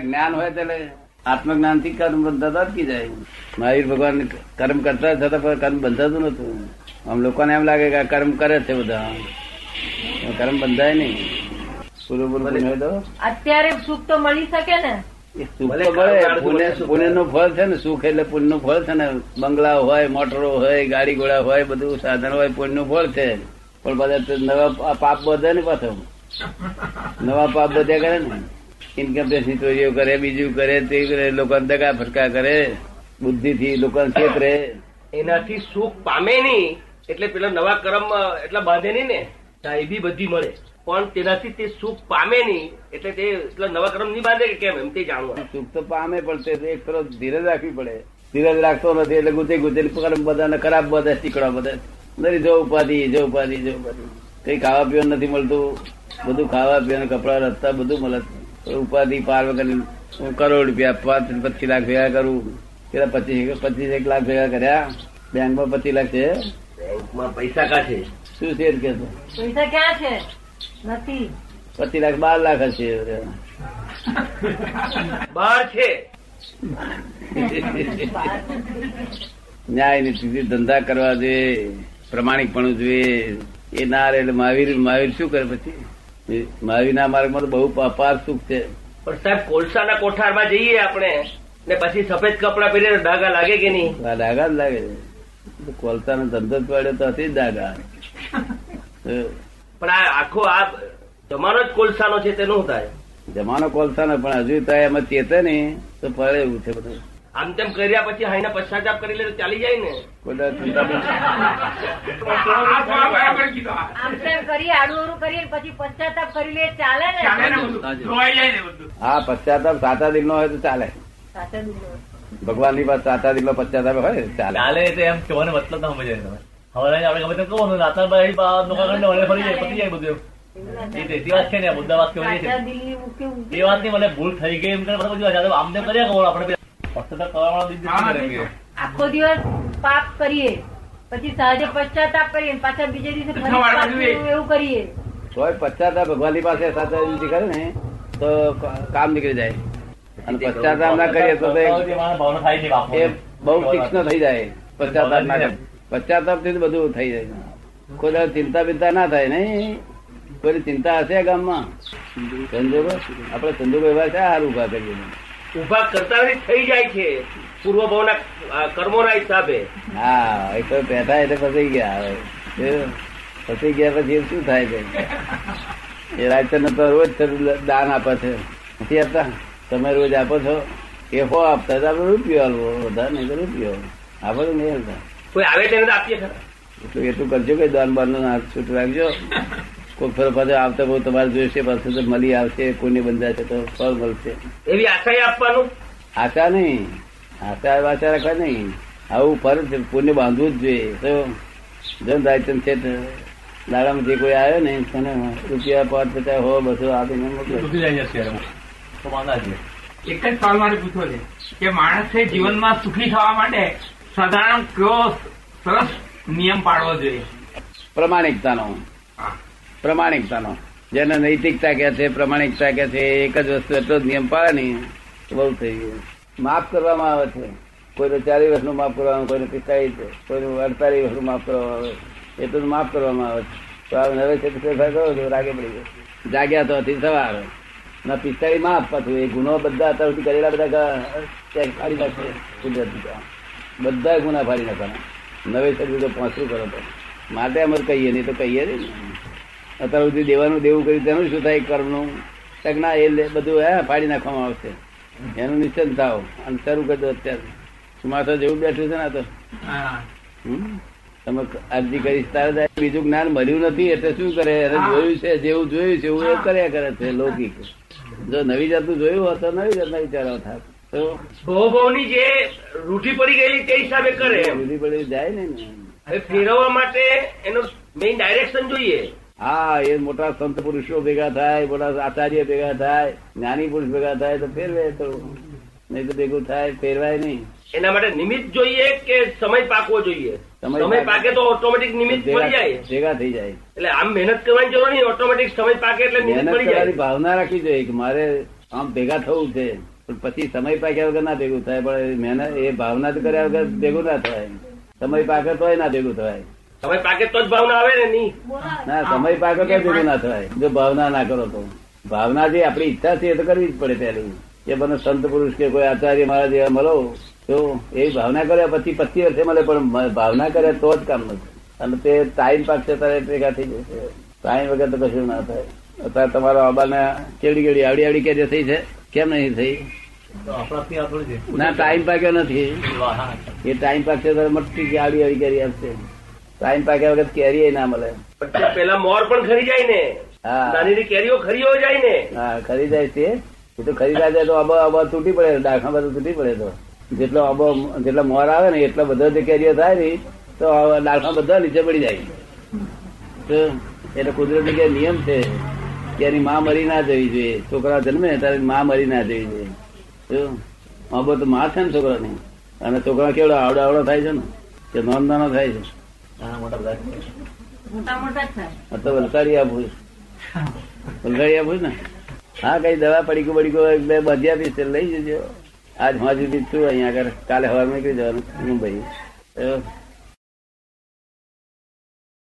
જ્ઞાન હોય એટલે આત્મજ્ઞાનથી કર્મ બંધાતા અટકી જાય. મહાવીર ભગવાન કર્મ કરતા થતા પણ કર્મ બંધાતું નતું આમ લોકોને એમ લાગે કે કર્મ કરે છે બધા. કર્મ બંધાય નહીં. પૂરું પૂરું પુણ્ય હોય તો અત્યારે સુખ તો મળી શકે ને? પુણ્યનું ફળ છે ને સુખ એટલે પુણ્યનું ફળ છે ને. બંગલા હોય મોટરો હોય ગાડી ઘોડા હોય બધું સાધન હોય પુણ્યનું ફળ છે. પણ બધા નવા પાપ બધે ને પાછો. નવા પાપ બધે કરે ને. ઇન્કમ ટેક્સની ચોરીઓ કરે બીજું કરે તે કરે લોકો દગા ફટકા કરે. બુદ્ધિ થી લોકો છેતરે એનાથી સુખ પામે નહીં એટલે પેલા નવા કર્મ એટલા બાંધે નહીં ને સાહેબી બધી મળે. પણ તેનાથી તે સુખ પામે નહીં એટલે તે એટલા નવા કર્મ નહીં બાંધે કે કેમ એમ તે જાણવું. સુખ તો પામે પણ તે એક તરફ ધીરજ રાખવી પડે. ધીરજ રાખતો નથી એટલે ગુજે ગુજે કર્મ બધાને ખરાબ બધા શીખડા બધા. નરી જો ઉપાધિ જો ઉપાધિ જો ઉપાધિ. કઈ ખાવા પીવાનું નથી મળતું. બધું ખાવા પીવાનું કપડા રસ્તા બધું મળે. ઉપાધિ પાર વગર હું કરોડ રૂપિયા પાંચ પચીસ લાખ ભેગા કરું. પેલા પચીસ પચીસ એક લાખ ભેગા કર્યા. બેંકમાં પચીસ લાખ છે. બેંકમાં પૈસા છે? શું છે કે પૈસા ક્યાં છે? નથી. પચીસ લાખ બાર લાખ હશે. બાર છે. ન્યાય નીતિ ધંધા કરવા જોઈએ. પ્રમાણિકપણું જોઈએ. એ ના રહે એટલે મહાવીર મહાવીર શું કરે પછી? મહાવીરના માર્ગમાં તો બહુ અપાર સુખ છે. પણ સાહેબ કોલસાના કોઠારમાં જઈએ આપણે. ને પછી સફેદ કપડા પહેરીને ડાગા લાગે કે નહીં? આ ડાઘા જ લાગે છે. કોલસાનો ધંધો જ પડ્યો તો હતી જ ડાઘા. પણ આ આખો આ જમાનો જ કોલસાનો છે તેનું થાય. જમાનો કોલસાનો પણ હજુ થાય એમાં ચેતે ને તો પડે એવું છે બધું. આમ તેમ કર્યા પછી હાઈને પશ્ચાતાપ કરી લે તો ચાલી જાય ને. ને કરી ને. હા પશ્ચાતાપ સાચા દિલ નો હોય તો ચાલે. ભગવાનની પાસે સાચા દિલ નો પશ્ચાતાપ હોય ચાલે. ચાલે તો એમ કહેવાનો મતલબ ના સમજાય તમે. હવે આપણે ગમે તેમ કહો ને રાતા ભાઈ બા નોકા કરીને વળે ફરી જાય પતી જાય બધું ના વાત છે ને મુદ્દા વાત કહેવાની છે. એ વાત નહીં મને ભૂલ થઈ ગઈ એમ કરીને બધું આમ તેમ કર્યા કરો આપણે આખો દિવસ પાપ કરીએ પછી સહજે પશ્ચાતાપ કરીએ પાછા બીજે દિવસે એવું કરીએ. તોય પશ્ચાતાપ ભગવાનની પાસે સાચા કરે ને તો કામ નીકળી જાય. અને પશ્ચાતાપ ના કરીએ તો એ બહુ તીક્ષ્ણ થઈ જાય પશ્ચાતાપ ના પશ્ચાતાપથી બધું થઈ જાય. કોઈ ચિંતા બિંતા ના થાય નહીં. કોઈ ચિંતા હશે ગામમાં? સંજોગો આપડે સંજોગો એવા છે હાર ઊભા કરીએ. ઊભા કરતા થઈ જાય છે. પૂર્વ ભાવના કર્મોના હિસાબે. હા એ તો બેઠા એટલે ફસાઈ ગયા હવે. ફસાઈ ગયા પછી શું થાય છે? એ રાજચંદ્ર તો રોજ દાન આપે છે. નથી આપતા? તમે રોજ આપો છો? એ હો આપતા તો આપડે રૂપિયો હાલવો બધા નહીં તો રૂપિયો. આપો તો નહીં કોઈ આવે તેને આપીએ ખરા. એટલું એટલું કરજો કે દાન બારનું છૂટ રાખજો કોઈ ફરો પાછો આવતા બહુ તમારે જોઈશે પાછું તો મળી આવશે કોઈને બંધાશે તો ફળ મળશે. એવી આશા આપવાનું? આશા નહીં. આશા વાચા રાખવા નહીં. આવું ફર પુણ્ય બાંધવું જ જોઈએ. તો જન રાયચંદ છે દાડામાં જે કોઈ આવ્યો ને તને રૂપિયા પાંચ પચાસ હો બસો આપીને મોકલે. એક જ સવાલ મારે પૂછવો છે કે માણસે જીવનમાં સુખી થવા માટે સાધારણ કયો સરસ નિયમ પાડવો જોઈએ? પ્રમાણિકતાનો. હા. પ્રમાણિકતાનો જેને નૈતિકતા કે છે, પ્રમાણિકતા કે છે, એક જ વસ્તુ એટલો જ નિયમ પાડે ને બહુ થઈ ગયું. માફ કરવામાં આવે છે. કોઈને ચાલીસ વર્ષનું માફ કરવામાં કોઈને પિસ્તાળીસ, કોઈનું અડતાલીસ વર્ષનું માફ કરવામાં આવે એટલું જ માફ કરવામાં આવે છે. તો આ નવે છે ફેરફાર કરો રાગે પડી ગયો. જાગ્યા તો હતી સવાર. ના, પિસ્તાળીસ માફ, પાછું એ ગુનો બધા અત્યાર સુધી કરેલા બધા ફાડી નાખશે કુદરતી બધા ગુના ફાડી નાખવાના. નવે સદી તો પહોંચવું કરો તો. માટે અમે કહીએ, નહીં તો કહીએ નહીં. અત્યાર સુધી દેવાનું દેવું કર્યું તેનું શું થાય કર્મનું? ના એ બધું હે ફાડી નાખવામાં આવશે. એનું નિશ્ચિત થાવ. અને શરૂ કરી દો અત્યારે. સુમાસા જેવું બેઠું છે ને તો. તમે અરજી કરી તારે જાય બીજું જ્ઞાન મળ્યું નથી એટલે શું કરે? એને જોયું છે જેવું જોયું છે એવું એ કર્યા કરે છે લૌકિક. જો નવી જાતનું જોયું હોત તો નવી જાતના વિચારો થાત. તો? ભવભવની જે રૂઠી પડી ગયેલી તે હિસાબે કરે રૂઠી પડી જાય ને. હવે ફેરવવા માટે એનું મેઇન ડાયરેક્શન જોઈએ. હા એ મોટા સંત પુરુષો ભેગા થાય મોટા આચાર્ય ભેગા થાય જ્ઞાની પુરુષ ભેગા થાય તો ફેરવે તો. નહીં તો ભેગું થાય ફેરવાય નહીં. એના માટે નિમિત્ત જોઈએ કે સમય પાકવો જોઈએ? સમય પાકે. તો ઓટોમેટિક નિમિત્ત મળી ભેગા જાય. ભેગા થઈ જાય. એટલે આમ મહેનત કરવાની જરૂર નહીં ઓટોમેટિક સમય પાકે એટલે મહેનત મળી જાય. ભાવના રાખવી જોઈએ કે મારે આમ ભેગા થવું છે. પણ પછી સમય પાક્યા વગર ના ભેગું થાય પણ મહેનત એ ભાવના કર્યા વગર ભેગું ના થાય. સમય પાકે તોય ના ભેગું થાય. તમે પાકે તો જ ભાવના આવે ને નહીં ના સમય પાકે તો ભેગું ના થાય? જો ભાવના ના કરો તો. ભાવના જે આપણી ઈચ્છા છે એ તો કરવી જ પડે પહેલી. એ બને સંત પુરુષ કે કોઈ આચાર્ય મારા જેવા મળો તો એ ભાવના કર્યા પછી પચીસ વર્ષે મળે પણ ભાવના કર્યા તો જ કામ નથી. અને તે ટાઈમ પાકશે તારે ભેગા થઈ જશે ટાઈમ વગર તો કશું ના થાય. અત્યારે તમારા બાબાને કેવડી કેવડી આવડી આવડી કે થઈ છે? કેમ નહીં થઈ? ના ટાઈમ પાક્યો નથી. એ ટાઈમ પાકશે તો મટકી કે આવડી આવડી કરી આપશે ટાઈમ પાક્યા વગર કેરી ના મળે. પેલા મોર પણ ખરી જાય ને. હા. નાની કેરીઓ ખરીઓ જાય ને. હા ખરીદાય તે. એ તો ખરીદા જાય તો આબો આબો તૂટી પડે ડાખા બધું તૂટી પડે તો. જેટલો આબો જેટલા મોર આવે ને એટલા બધા જે કેરીઓ થાય ને તો ડાળખા બધા નીચે પડી જાય. એટલે કુદરતી કે નિયમ છે કે એની માં મરી ના જવી જોઈએ. છોકરા જન્મે ત્યારે માં મરી ના જવી જોઈએ. આબો તો માં છે ને છોકરાની. અને છોકરા કેવડો આવડો આવડો થાય છે ને. કે નોંધ નાનો થાય છે. ને? હા કઈ દવા પડીકો એક બે બધી આપીશ લઈ જજો. આજ હું સુધી છું અહીંયા આગળ. કાલે હવા નીકળી જવાનું મુંબઈ.